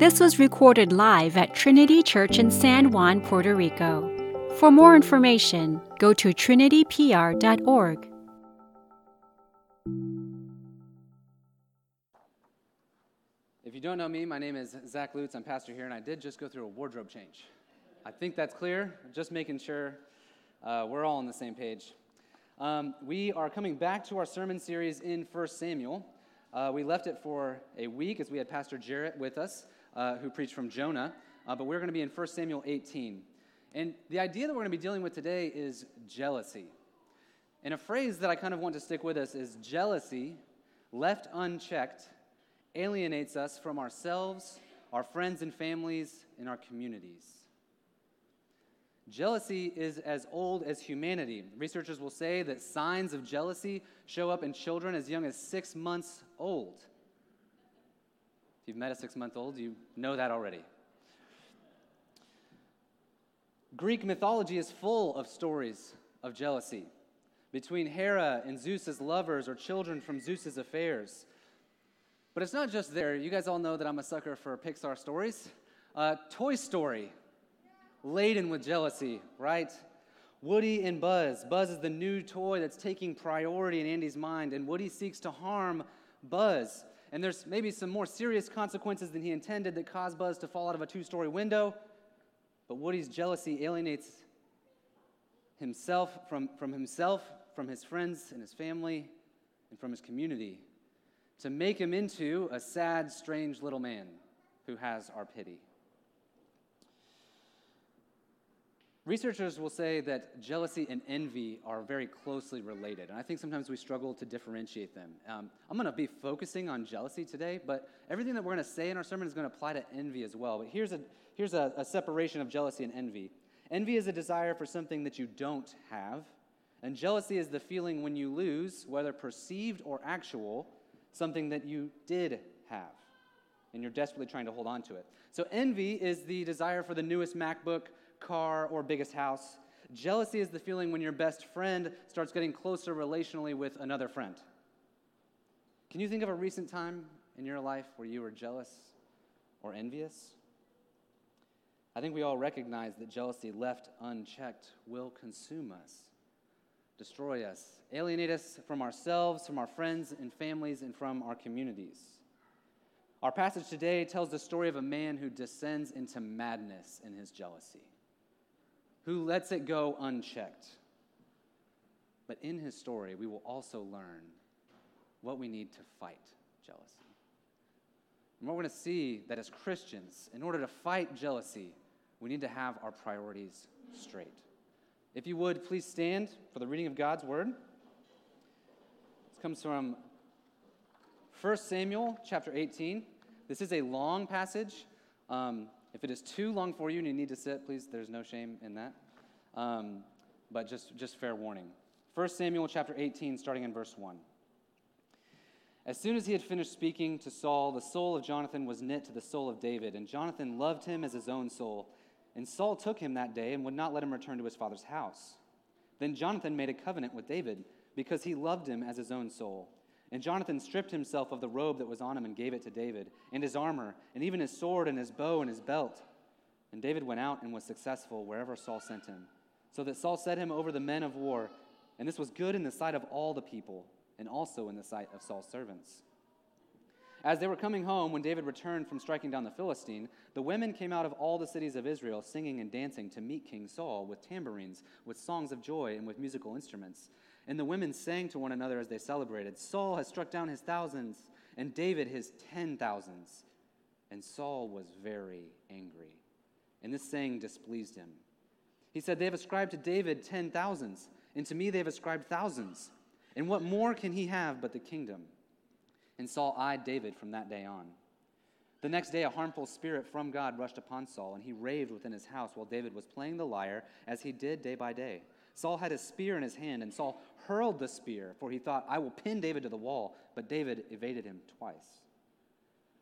This was recorded live at Trinity Church in San Juan, Puerto Rico. For more information, go to trinitypr.org. If you don't know me, my name is Zach Lutz. I'm pastor here, and I did just go through a wardrobe change. I think that's clear. Just making sure uh, we're all on the same page. Um, we are coming back to our sermon series in 1 Samuel. Uh, we left it for a week as we had Pastor Jarrett with us, uh, who preached from Jonah, uh, but we're going to be in 1 Samuel 18. And the idea that we're going to be dealing with today is jealousy. And a phrase that I kind of want to stick with us is jealousy, left unchecked, alienates us from ourselves, our friends and families, and our communities. Jealousy is as old as humanity. Researchers will say that signs of jealousy show up in children as young as six months old. You've met a six month old, you know that already. Greek mythology is full of stories of jealousy between Hera and Zeus's lovers or children from Zeus's affairs. But it's not just there. You guys all know that I'm a sucker for Pixar stories. Uh, Toy Story, laden with jealousy, right? Woody and Buzz. Buzz is the new toy that's taking priority in Andy's mind, and Woody seeks to harm Buzz. And there's maybe some more serious consequences than he intended that cause Buzz to fall out of a two story window. But Woody's jealousy alienates himself from, from himself, from his friends and his family, and from his community to make him into a sad, strange little man who has our pity. Researchers will say that jealousy and envy are very closely related, and I think sometimes we struggle to differentiate them. Um, I'm going to be focusing on jealousy today, but everything that we're going to say in our sermon is going to apply to envy as well. But here's a, here's a, a separation of jealousy and envy envy is a desire for something that you don't have, and jealousy is the feeling when you lose, whether perceived or actual, something that you did have, and you're desperately trying to hold on to it. So, envy is the desire for the newest MacBook, car, or biggest house. Jealousy is the feeling when your best friend starts getting closer relationally with another friend. Can you think of a recent time in your life where you were jealous or envious? I think we all recognize that jealousy left unchecked will consume us, destroy us, alienate us from ourselves, from our friends and families, and from our communities. Our passage today tells the story of a man who descends into madness in his jealousy, who lets it go unchecked. But in his story, we will also learn what we need to fight jealousy. And we're going to see that as Christians, in order to fight jealousy, we need to have our priorities straight. If you would, please stand for the reading of God's word. This comes from 1 Samuel chapter 18. This is a long passage. Um, if it is too long for you and you need to sit, please, there's no shame in that. Um, but just, just fair warning. 1 Samuel chapter 18, starting in verse 1. As soon as he had finished speaking to Saul, the soul of Jonathan was knit to the soul of David, and Jonathan loved him as his own soul. And Saul took him that day and would not let him return to his father's house. Then Jonathan made a covenant with David because he loved him as his own soul. And Jonathan stripped himself of the robe that was on him and gave it to David, and his armor, and even his sword, and his bow, and his belt. And David went out and was successful wherever Saul sent him. So that Saul set him over the men of war, and this was good in the sight of all the people, and also in the sight of Saul's servants. As they were coming home, when David returned from striking down the Philistine, the women came out of all the cities of Israel, singing and dancing to meet King Saul with tambourines, with songs of joy, and with musical instruments. And the women sang to one another as they celebrated Saul has struck down his thousands, and David his ten thousands. And Saul was very angry. And this saying displeased him. He said, They have ascribed to David ten thousands, and to me they have ascribed thousands. And what more can he have but the kingdom? And Saul eyed David from that day on. The next day, a harmful spirit from God rushed upon Saul, and he raved within his house while David was playing the lyre, as he did day by day. Saul had a spear in his hand, and Saul hurled the spear, for he thought, I will pin David to the wall. But David evaded him twice.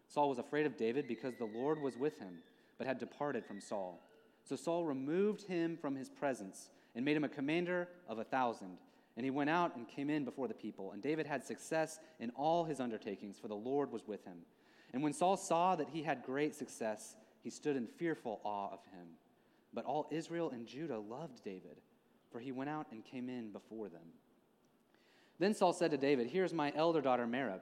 Saul was afraid of David because the Lord was with him, but had departed from Saul. So Saul removed him from his presence and made him a commander of a thousand. And he went out and came in before the people. And David had success in all his undertakings, for the Lord was with him. And when Saul saw that he had great success, he stood in fearful awe of him. But all Israel and Judah loved David, for he went out and came in before them. Then Saul said to David, Here is my elder daughter Merab.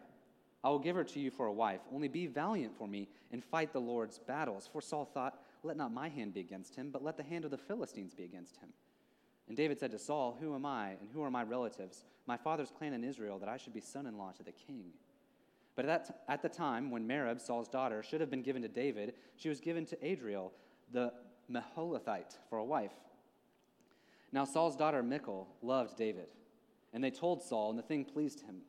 I will give her to you for a wife. Only be valiant for me and fight the Lord's battles. For Saul thought, Let not my hand be against him, but let the hand of the Philistines be against him. And David said to Saul, Who am I, and who are my relatives, my father's clan in Israel, that I should be son in law to the king? But at, that, at the time when Merab, Saul's daughter, should have been given to David, she was given to Adriel, the Meholathite, for a wife. Now Saul's daughter Michal loved David, and they told Saul, and the thing pleased him.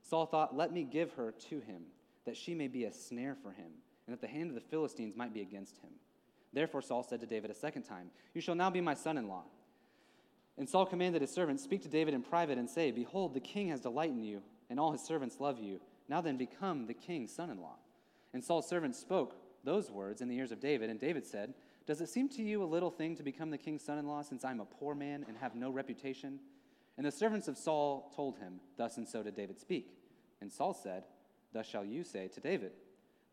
Saul thought, Let me give her to him, that she may be a snare for him, and that the hand of the Philistines might be against him. Therefore Saul said to David a second time, You shall now be my son in law. And Saul commanded his servants, Speak to David in private and say, Behold, the king has delight in you, and all his servants love you. Now then, become the king's son in law. And Saul's servants spoke those words in the ears of David, and David said, Does it seem to you a little thing to become the king's son in law, since I am a poor man and have no reputation? And the servants of Saul told him, Thus and so did David speak. And Saul said, Thus shall you say to David,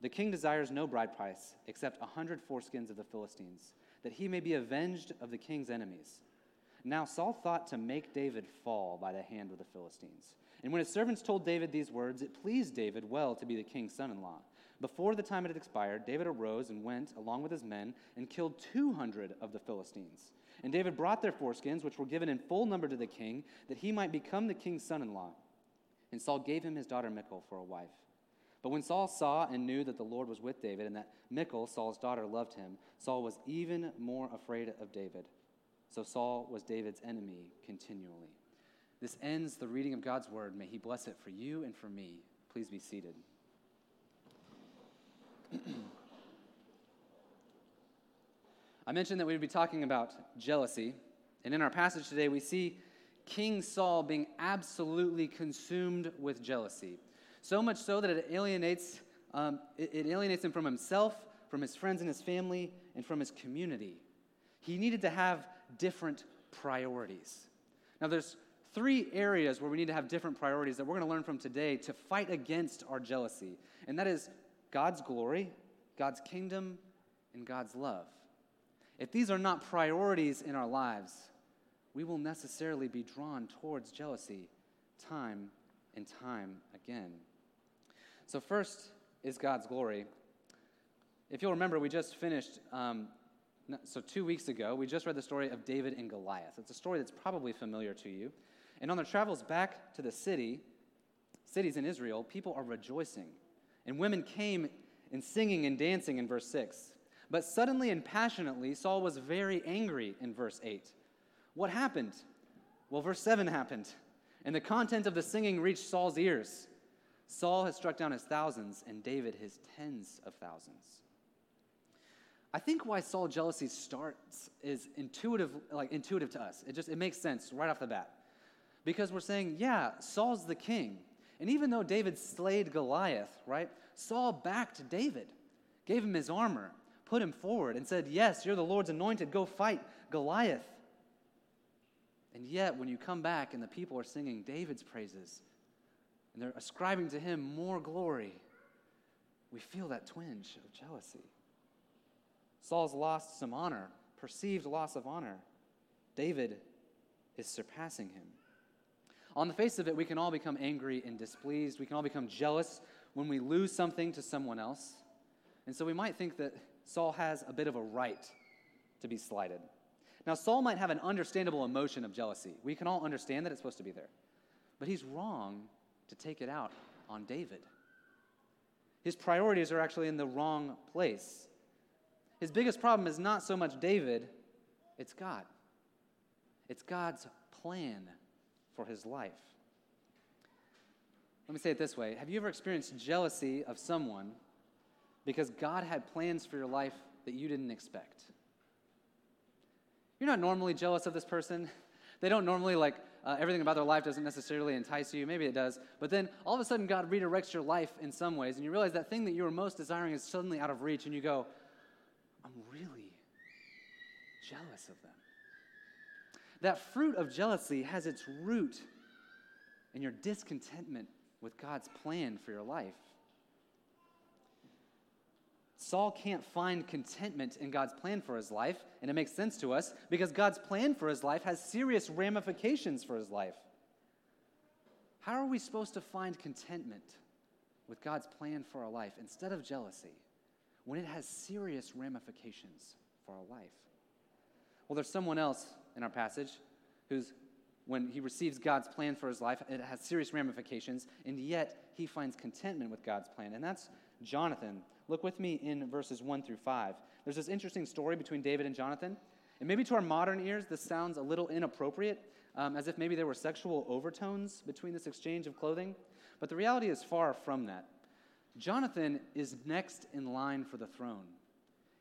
The king desires no bride price except a hundred foreskins of the Philistines, that he may be avenged of the king's enemies. Now Saul thought to make David fall by the hand of the Philistines. And when his servants told David these words, it pleased David well to be the king's son in law. Before the time it had expired, David arose and went, along with his men, and killed 200 of the Philistines. And David brought their foreskins, which were given in full number to the king, that he might become the king's son in law. And Saul gave him his daughter Michal for a wife. But when Saul saw and knew that the Lord was with David, and that Michal, Saul's daughter, loved him, Saul was even more afraid of David. So Saul was David's enemy continually. This ends the reading of God's word. May He bless it for you and for me. Please be seated. I mentioned that we would be talking about jealousy. And in our passage today, we see King Saul being absolutely consumed with jealousy. So much so that it alienates, um, it, it alienates him from himself, from his friends and his family, and from his community. He needed to have different priorities. Now, there's three areas where we need to have different priorities that we're going to learn from today to fight against our jealousy. And that is God's glory, God's kingdom, and God's love. If these are not priorities in our lives, we will necessarily be drawn towards jealousy time and time again. So, first is God's glory. If you'll remember, we just finished um, so two weeks ago, we just read the story of David and Goliath. It's a story that's probably familiar to you. And on their travels back to the city, cities in Israel, people are rejoicing. And women came and singing and dancing in verse 6. But suddenly and passionately, Saul was very angry in verse 8. What happened? Well, verse 7 happened, and the content of the singing reached Saul's ears. Saul has struck down his thousands, and David his tens of thousands. I think why Saul jealousy starts is intuitive, like intuitive to us. It just it makes sense right off the bat. Because we're saying, yeah, Saul's the king. And even though David slayed Goliath, right? Saul backed David, gave him his armor, put him forward, and said, Yes, you're the Lord's anointed. Go fight Goliath. And yet, when you come back and the people are singing David's praises and they're ascribing to him more glory, we feel that twinge of jealousy. Saul's lost some honor, perceived loss of honor. David is surpassing him. On the face of it, we can all become angry and displeased. We can all become jealous when we lose something to someone else. And so we might think that Saul has a bit of a right to be slighted. Now, Saul might have an understandable emotion of jealousy. We can all understand that it's supposed to be there. But he's wrong to take it out on David. His priorities are actually in the wrong place. His biggest problem is not so much David, it's God. It's God's plan for his life. Let me say it this way Have you ever experienced jealousy of someone because God had plans for your life that you didn't expect? You're not normally jealous of this person. They don't normally like uh, everything about their life doesn't necessarily entice you. Maybe it does. But then all of a sudden, God redirects your life in some ways, and you realize that thing that you were most desiring is suddenly out of reach, and you go, I'm really jealous of them. That fruit of jealousy has its root in your discontentment with God's plan for your life. Saul can't find contentment in God's plan for his life, and it makes sense to us because God's plan for his life has serious ramifications for his life. How are we supposed to find contentment with God's plan for our life instead of jealousy when it has serious ramifications for our life? Well, there's someone else in our passage who's, when he receives God's plan for his life, it has serious ramifications, and yet he finds contentment with God's plan, and that's Jonathan. Look with me in verses 1 through 5. There's this interesting story between David and Jonathan. And maybe to our modern ears, this sounds a little inappropriate, um, as if maybe there were sexual overtones between this exchange of clothing. But the reality is far from that. Jonathan is next in line for the throne,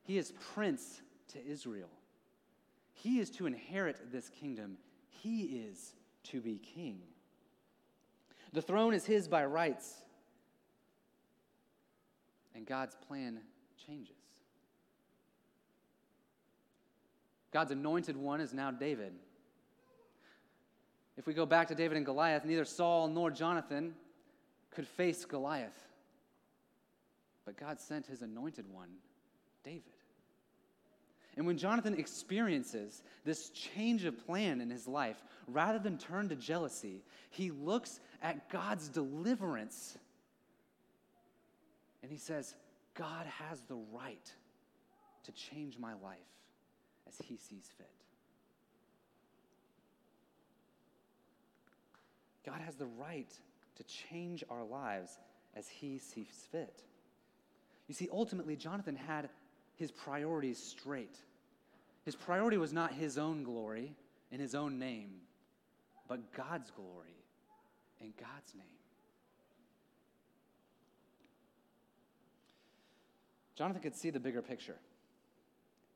he is prince to Israel. He is to inherit this kingdom, he is to be king. The throne is his by rights and God's plan changes. God's anointed one is now David. If we go back to David and Goliath, neither Saul nor Jonathan could face Goliath. But God sent his anointed one, David. And when Jonathan experiences this change of plan in his life, rather than turn to jealousy, he looks at God's deliverance and he says, God has the right to change my life as he sees fit. God has the right to change our lives as he sees fit. You see, ultimately, Jonathan had his priorities straight. His priority was not his own glory in his own name, but God's glory in God's name. Jonathan could see the bigger picture.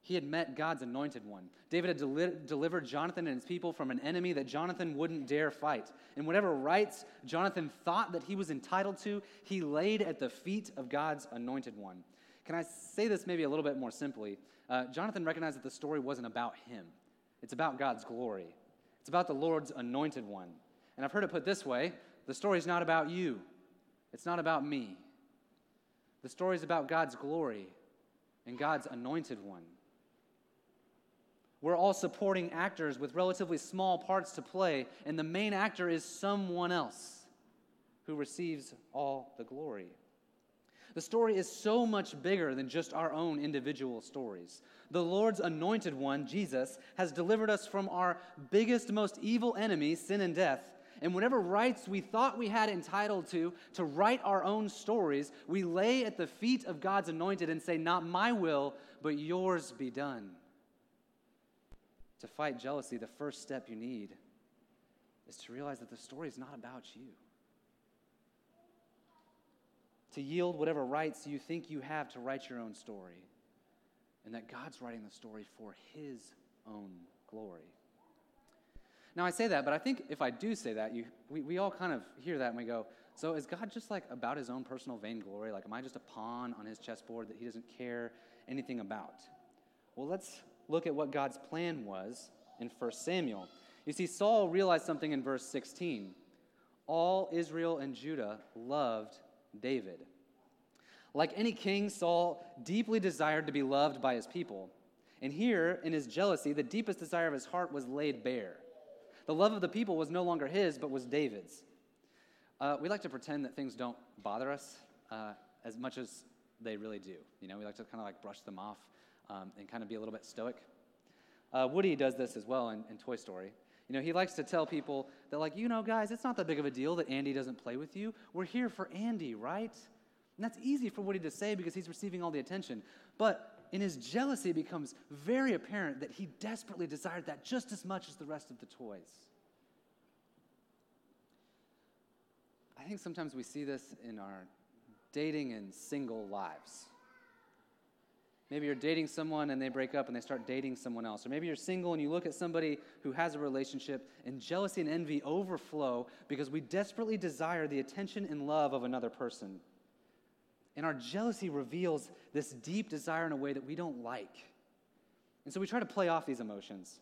He had met God's anointed one. David had deli- delivered Jonathan and his people from an enemy that Jonathan wouldn't dare fight. And whatever rights Jonathan thought that he was entitled to, he laid at the feet of God's anointed one. Can I say this maybe a little bit more simply? Uh, Jonathan recognized that the story wasn't about him, it's about God's glory. It's about the Lord's anointed one. And I've heard it put this way the story is not about you, it's not about me. The story is about God's glory and God's anointed one. We're all supporting actors with relatively small parts to play, and the main actor is someone else who receives all the glory. The story is so much bigger than just our own individual stories. The Lord's anointed one, Jesus, has delivered us from our biggest, most evil enemy, sin and death, and whatever rights we thought we had entitled to, to write our own stories, we lay at the feet of God's anointed and say, Not my will, but yours be done. To fight jealousy, the first step you need is to realize that the story is not about you. To yield whatever rights you think you have to write your own story, and that God's writing the story for His own glory. Now, I say that, but I think if I do say that, you, we, we all kind of hear that and we go, so is God just like about his own personal vainglory? Like, am I just a pawn on his chessboard that he doesn't care anything about? Well, let's look at what God's plan was in 1 Samuel. You see, Saul realized something in verse 16. All Israel and Judah loved David. Like any king, Saul deeply desired to be loved by his people. And here, in his jealousy, the deepest desire of his heart was laid bare. The love of the people was no longer his, but was David's. Uh, we like to pretend that things don't bother us uh, as much as they really do. You know, we like to kind of like brush them off um, and kind of be a little bit stoic. Uh, Woody does this as well in, in Toy Story. You know, he likes to tell people that, like, you know, guys, it's not that big of a deal that Andy doesn't play with you. We're here for Andy, right? And that's easy for Woody to say because he's receiving all the attention. But in his jealousy, it becomes very apparent that he desperately desired that just as much as the rest of the toys. I think sometimes we see this in our dating and single lives. Maybe you're dating someone and they break up and they start dating someone else. Or maybe you're single and you look at somebody who has a relationship and jealousy and envy overflow because we desperately desire the attention and love of another person. And our jealousy reveals this deep desire in a way that we don't like. And so we try to play off these emotions.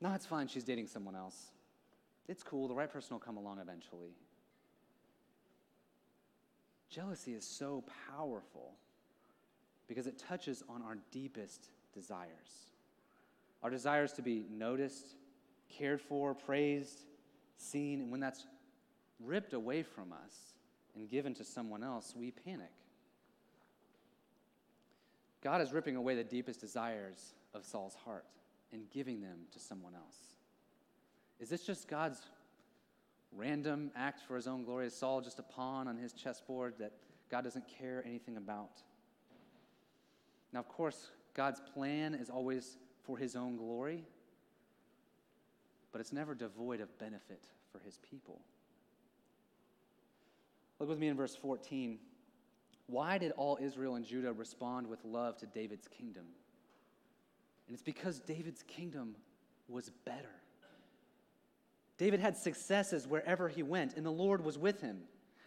No, it's fine, she's dating someone else. It's cool, the right person will come along eventually. Jealousy is so powerful because it touches on our deepest desires. Our desires to be noticed, cared for, praised, seen, and when that's ripped away from us and given to someone else, we panic. God is ripping away the deepest desires of Saul's heart and giving them to someone else. Is this just God's random act for his own glory? Is Saul just a pawn on his chessboard that God doesn't care anything about? Now, of course, God's plan is always for his own glory, but it's never devoid of benefit for his people. Look with me in verse 14. Why did all Israel and Judah respond with love to David's kingdom? And it's because David's kingdom was better. David had successes wherever he went, and the Lord was with him.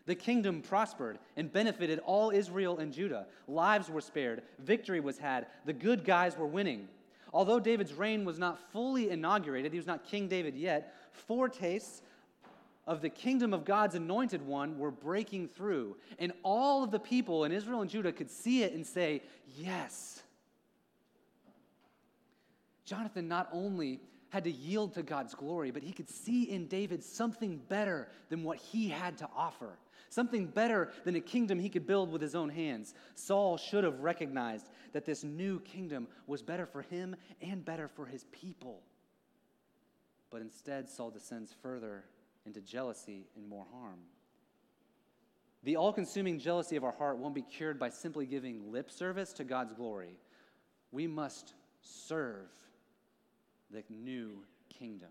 The kingdom prospered and benefited all Israel and Judah. Lives were spared, victory was had, the good guys were winning. Although David's reign was not fully inaugurated, he was not King David yet, foretastes of the kingdom of God's anointed one were breaking through. And all of the people in Israel and Judah could see it and say, Yes. Jonathan not only had to yield to God's glory, but he could see in David something better than what he had to offer, something better than a kingdom he could build with his own hands. Saul should have recognized that this new kingdom was better for him and better for his people. But instead, Saul descends further into jealousy and more harm. The all consuming jealousy of our heart won't be cured by simply giving lip service to God's glory. We must serve the new kingdom.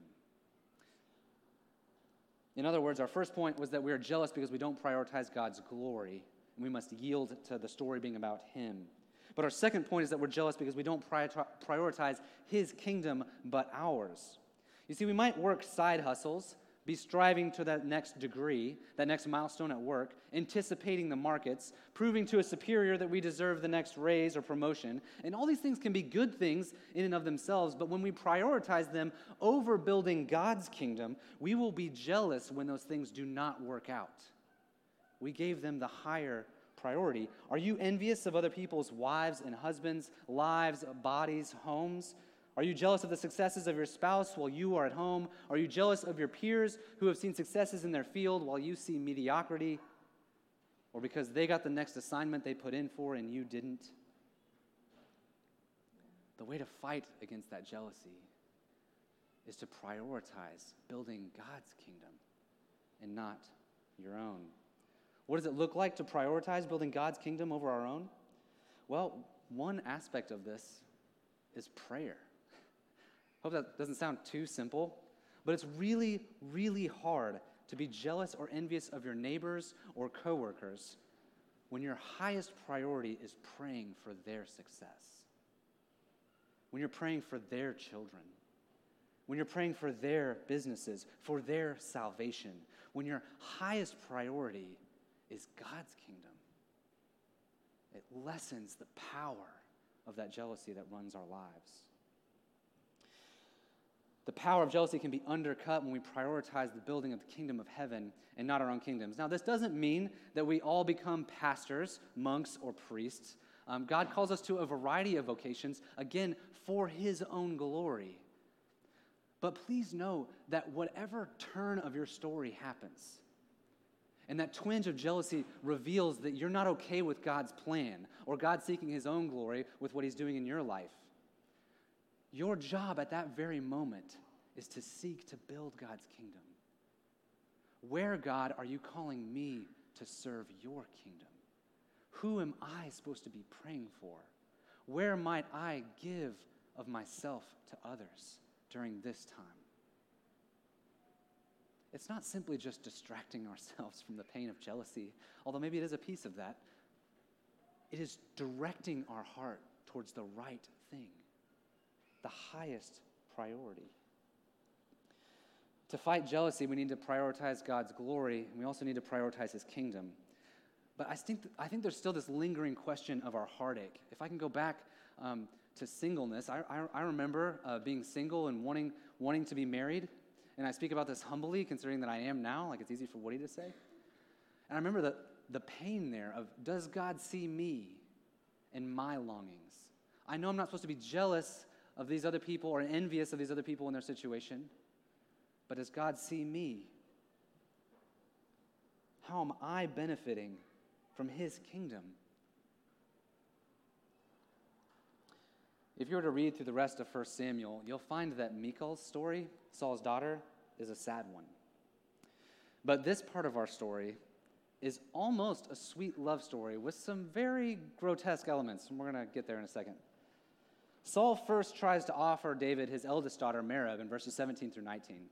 In other words, our first point was that we are jealous because we don't prioritize God's glory, and we must yield to the story being about Him. But our second point is that we're jealous because we don't prioritize His kingdom but ours. You see, we might work side hustles be striving to that next degree, that next milestone at work, anticipating the markets, proving to a superior that we deserve the next raise or promotion. And all these things can be good things in and of themselves, but when we prioritize them over building God's kingdom, we will be jealous when those things do not work out. We gave them the higher priority. Are you envious of other people's wives and husbands, lives, bodies, homes? Are you jealous of the successes of your spouse while you are at home? Are you jealous of your peers who have seen successes in their field while you see mediocrity? Or because they got the next assignment they put in for and you didn't? The way to fight against that jealousy is to prioritize building God's kingdom and not your own. What does it look like to prioritize building God's kingdom over our own? Well, one aspect of this is prayer. Hope that doesn't sound too simple, but it's really, really hard to be jealous or envious of your neighbors or coworkers when your highest priority is praying for their success. When you're praying for their children. When you're praying for their businesses, for their salvation. When your highest priority is God's kingdom. It lessens the power of that jealousy that runs our lives. The power of jealousy can be undercut when we prioritize the building of the kingdom of heaven and not our own kingdoms. Now, this doesn't mean that we all become pastors, monks, or priests. Um, God calls us to a variety of vocations, again, for His own glory. But please know that whatever turn of your story happens, and that twinge of jealousy reveals that you're not okay with God's plan or God seeking His own glory with what He's doing in your life. Your job at that very moment is to seek to build God's kingdom. Where, God, are you calling me to serve your kingdom? Who am I supposed to be praying for? Where might I give of myself to others during this time? It's not simply just distracting ourselves from the pain of jealousy, although maybe it is a piece of that. It is directing our heart towards the right thing the highest priority. To fight jealousy, we need to prioritize God's glory, and we also need to prioritize His kingdom. But I think, I think there's still this lingering question of our heartache. If I can go back um, to singleness, I, I, I remember uh, being single and wanting, wanting to be married. And I speak about this humbly, considering that I am now. Like it's easy for Woody to say. And I remember the, the pain there of does God see me? and my longings. I know I'm not supposed to be jealous of these other people or envious of these other people in their situation, but does God see me? How am I benefiting from His kingdom? If you were to read through the rest of 1 Samuel, you'll find that Michal's story, Saul's daughter, is a sad one. But this part of our story is almost a sweet love story with some very grotesque elements, and we're going to get there in a second. Saul first tries to offer David his eldest daughter, Merab, in verses 17 through 19.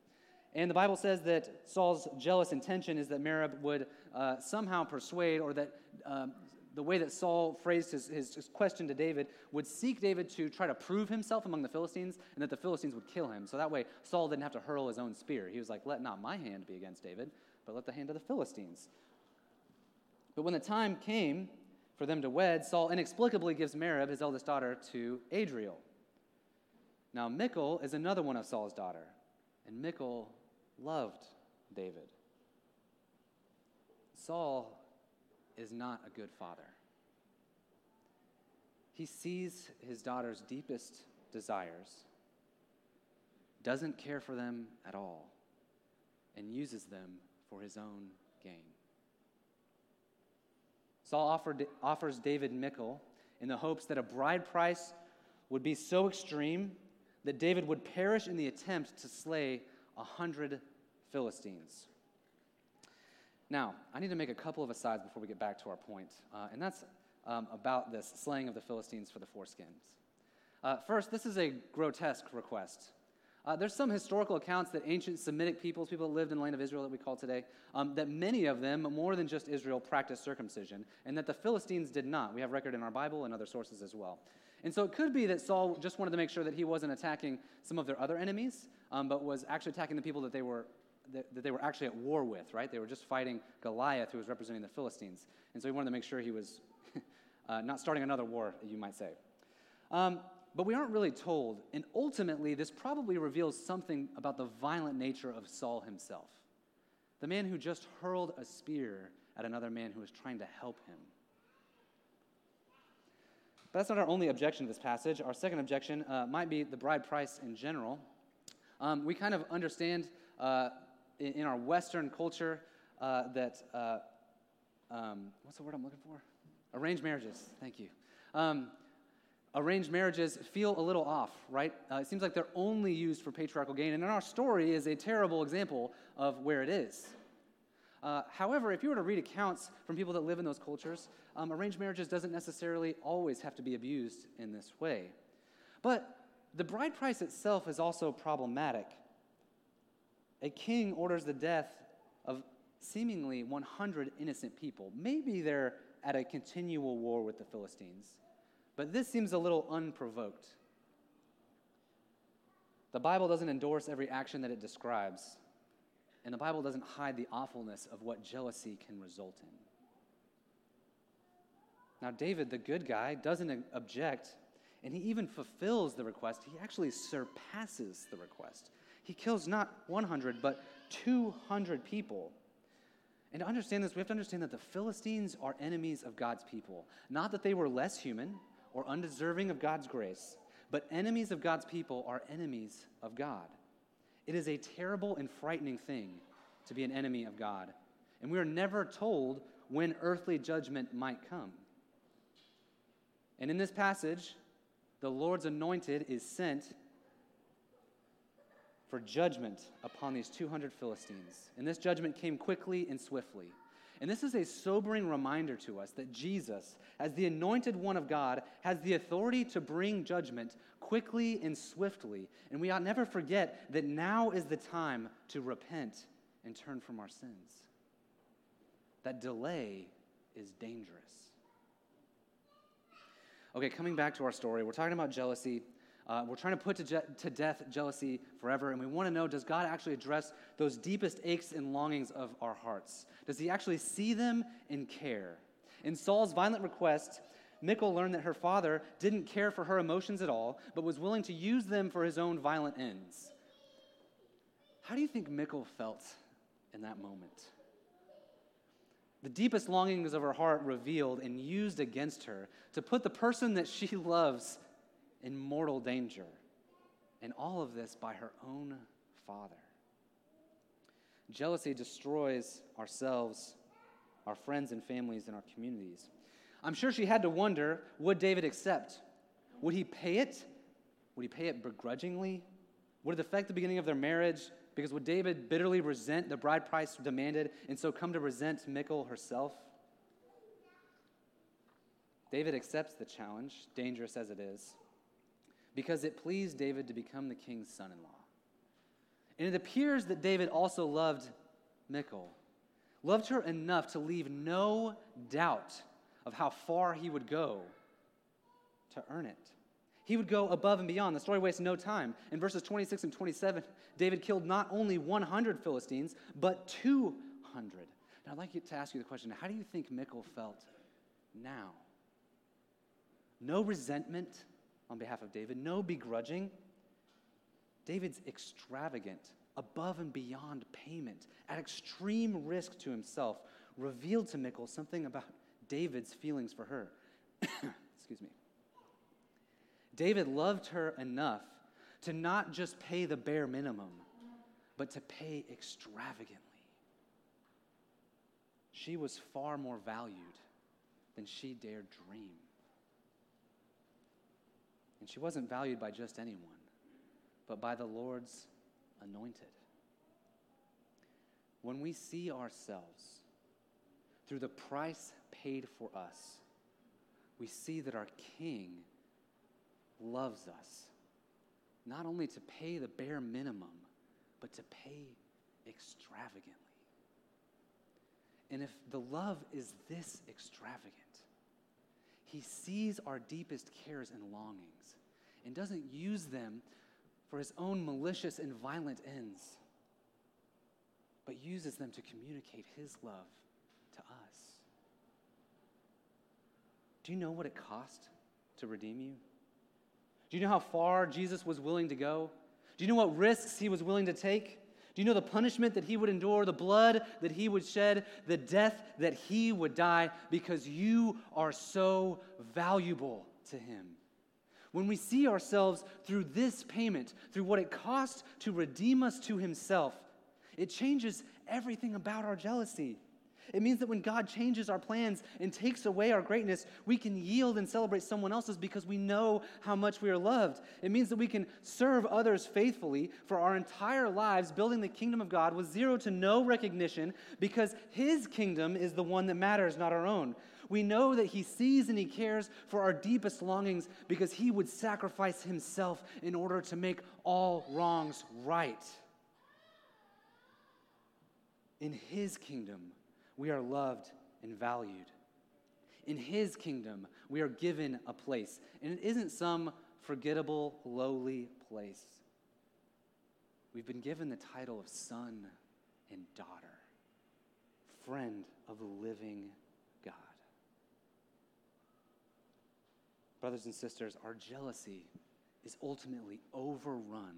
And the Bible says that Saul's jealous intention is that Merab would uh, somehow persuade, or that um, the way that Saul phrased his, his, his, question to David would seek David to try to prove himself among the Philistines and that the Philistines would kill him. So that way, Saul didn't have to hurl his own spear. He was like, Let not my hand be against David, but let the hand of the Philistines. But when the time came for them to wed, Saul inexplicably gives Merab, his eldest daughter, to Adriel. Now, Michal is another one of Saul's daughter, and Michal loved David. Saul is not a good father. He sees his daughter's deepest desires, doesn't care for them at all, and uses them for his own gain. Saul offered, offers David Michal in the hopes that a bride price would be so extreme that David would perish in the attempt to slay a hundred Philistines. Now, I need to make a couple of asides before we get back to our point, uh, and that's um, about this slaying of the Philistines for the foreskins. Uh, first, this is a grotesque request. Uh, there's some historical accounts that ancient Semitic peoples, people that lived in the land of Israel that we call today, um, that many of them, more than just Israel, practiced circumcision, and that the Philistines did not. We have record in our Bible and other sources as well. And so it could be that Saul just wanted to make sure that he wasn't attacking some of their other enemies, um, but was actually attacking the people that they were that, they were actually at war with, right? They were just fighting Goliath, who was representing the Philistines. And so he wanted to make sure he was uh, not starting another war, you might say. Um, but we aren't really told. And ultimately, this probably reveals something about the violent nature of Saul himself. The man who just hurled a spear at another man who was trying to help him. But that's not our only objection to this passage. Our second objection uh, might be the bride price in general. Um, we kind of understand uh, in, our Western culture uh, that, uh, um, what's the word I'm looking for? Arranged marriages. Thank you. Um, arranged marriages feel a little off, right? Uh, it seems like they're only used for patriarchal gain, and our story is a terrible example of where it is. Uh, however, if you were to read accounts from people that live in those cultures, um, arranged marriages doesn't necessarily always have to be abused in this way. But the bride price itself is also problematic. A king orders the death of seemingly 100 innocent people. Maybe they're at a continual war with the Philistines. But this seems a little unprovoked. The Bible doesn't endorse every action that it describes, and the Bible doesn't hide the awfulness of what jealousy can result in. Now, David, the good guy, doesn't object, and he even fulfills the request. He actually surpasses the request. He kills not 100, but 200 people. And to understand this, we have to understand that the Philistines are enemies of God's people. Not that they were less human, or undeserving of God's grace, but enemies of God's people are enemies of God. It is a terrible and frightening thing to be an enemy of God. And we are never told when earthly judgment might come. And in this passage, the Lord's anointed is sent for judgment upon these 200 Philistines. And this judgment came quickly and swiftly. And this is a sobering reminder to us that Jesus, as the anointed one of God, has the authority to bring judgment quickly and swiftly. And we ought never forget that now is the time to repent and turn from our sins. That delay is dangerous. Okay, coming back to our story, we're talking about jealousy. Uh, we're trying to put to, je- to death jealousy forever, and we want to know does God actually address those deepest aches and longings of our hearts? Does he actually see them and care? In Saul's violent request, Michal learned that her father didn't care for her emotions at all, but was willing to use them for his own violent ends. How do you think Michal felt in that moment? the deepest longings of her heart revealed and used against her to put the person that she loves in mortal danger. And all of this by her own father. Jealousy destroys ourselves, our friends and families, and our communities. I'm sure she had to wonder would David accept? Would he pay it? Would he pay it begrudgingly? Would it affect the beginning of their marriage? Because would David bitterly resent the bride price demanded and so come to resent Michal herself? David accepts the challenge, dangerous as it is, because it pleased David to become the king's son in law. And it appears that David also loved Michal, loved her enough to leave no doubt of how far he would go to earn it. He would go above and beyond. The story wastes no time. In verses 26 and 27, David killed not only 100 Philistines, but 200. Now, I'd like to ask you the question how do you think Michal felt now? No resentment on behalf of David, no begrudging. David's extravagant, above and beyond payment, at extreme risk to himself, revealed to Michal something about David's feelings for her. Excuse me. David loved her enough to not just pay the bare minimum, but to pay extravagantly. She was far more valued than she dared dream. And she wasn't valued by just anyone, but by the Lord's anointed. When we see ourselves through the price paid for us, we see that our King loves us not only to pay the bare minimum, but to pay extravagantly. And if the love is this extravagant, he sees our deepest cares and longings and doesn't use them for his own malicious and violent ends, but uses them to communicate his love to us. Do you know what it cost to redeem you? Do you know how far Jesus was willing to go? Do you know what risks he was willing to take? Do you know the punishment that he would endure, the blood that he would shed, the death that he would die because you are so valuable to him? When we see ourselves through this payment, through what it cost to redeem us to himself, it changes everything about our jealousy. It means that when God changes our plans and takes away our greatness, we can yield and celebrate someone else's because we know how much we are loved. It means that we can serve others faithfully for our entire lives, building the kingdom of God with zero to no recognition because His kingdom is the one that matters, not our own. We know that He sees and He cares for our deepest longings because He would sacrifice Himself in order to make all wrongs right. In His kingdom, we are loved and valued. In His kingdom, we are given a place. And it isn't some forgettable, lowly place. We've been given the title of son and daughter, friend of the living God. Brothers and sisters, our jealousy is ultimately overrun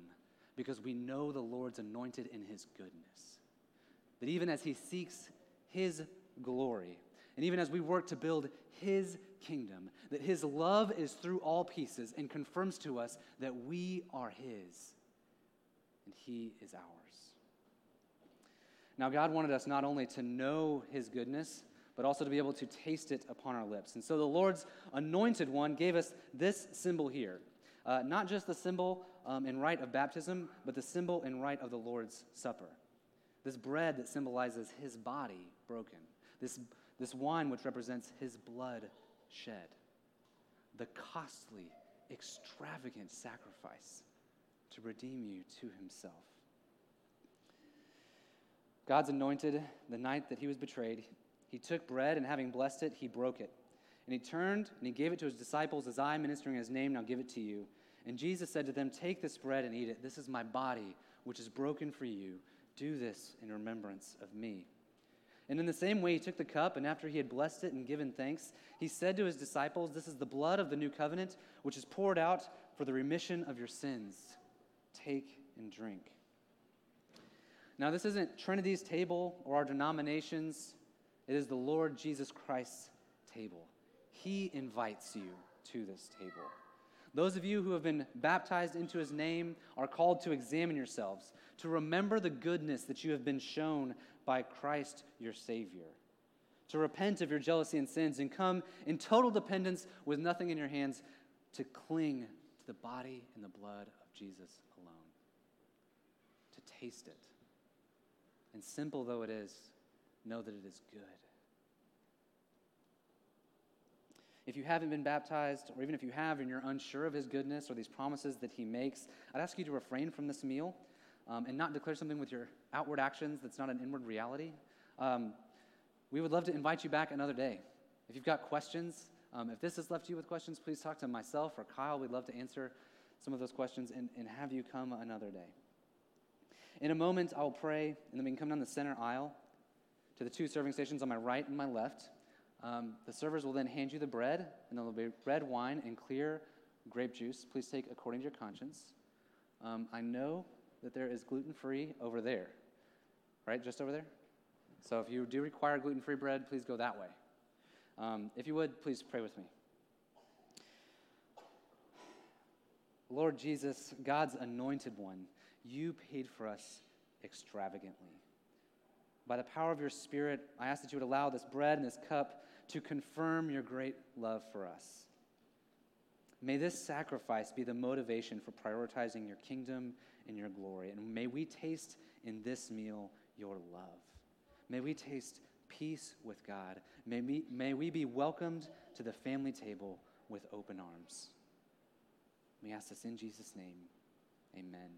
because we know the Lord's anointed in his goodness. That even as he seeks his glory. And even as we work to build His kingdom, that His love is through all pieces and confirms to us that we are His and He is ours. Now, God wanted us not only to know His goodness, but also to be able to taste it upon our lips. And so the Lord's anointed one gave us this symbol here. Uh, not just the symbol um, in rite of baptism, but the symbol in rite of the Lord's Supper. This bread that symbolizes his body broken. This, this wine which represents his blood shed. The costly, extravagant sacrifice to redeem you to himself. God's anointed, the night that he was betrayed, he took bread and having blessed it, he broke it. And he turned and he gave it to his disciples as I, ministering in his name, now give it to you. And Jesus said to them, Take this bread and eat it. This is my body, which is broken for you. Do this in remembrance of me. And in the same way, he took the cup, and after he had blessed it and given thanks, he said to his disciples, This is the blood of the new covenant, which is poured out for the remission of your sins. Take and drink. Now, this isn't Trinity's table or our denomination's It is the Lord Jesus Christ's table. He invites you to this table. Those of you who have been baptized into his name are called to examine yourselves, to remember the goodness that you have been shown by Christ your Savior, to repent of your jealousy and sins, and come in total dependence with nothing in your hands to cling to the body and the blood of Jesus alone, to taste it. And simple though it is, know that it is good. If you haven't been baptized, or even if you have and you're unsure of his goodness or these promises that he makes, I'd ask you to refrain from this meal um, and not declare something with your outward actions that's not an inward reality. Um, we would love to invite you back another day. If you've got questions, um, if this has left you with questions, please talk to myself or Kyle. We'd love to answer some of those questions and, and have you come another day. In a moment, I'll pray, and then we can come down the center aisle to the two serving stations on my right and my left. Um, the servers will then hand you the bread, and there will be red wine and clear grape juice. Please take according to your conscience. Um, I know that there is gluten free over there, right? Just over there? So if you do require gluten free bread, please go that way. Um, if you would, please pray with me. Lord Jesus, God's anointed one, you paid for us extravagantly. By the power of your Spirit, I ask that you would allow this bread and this cup to confirm your great love for us. May this sacrifice be the motivation for prioritizing your kingdom and your glory. And may we taste in this meal your love. May we taste peace with God. May we, may we be welcomed to the family table with open arms. We ask this in Jesus' name. Amen.